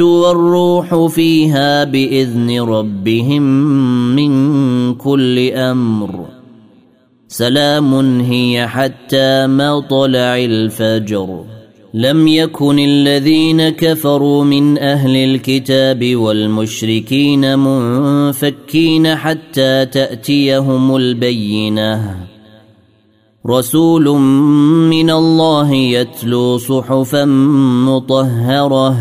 والروح فيها بإذن ربهم من كل أمر. سلام هي حتى مطلع الفجر. لم يكن الذين كفروا من أهل الكتاب والمشركين منفكين حتى تأتيهم البينة. رسول من الله يتلو صحفا مطهرة.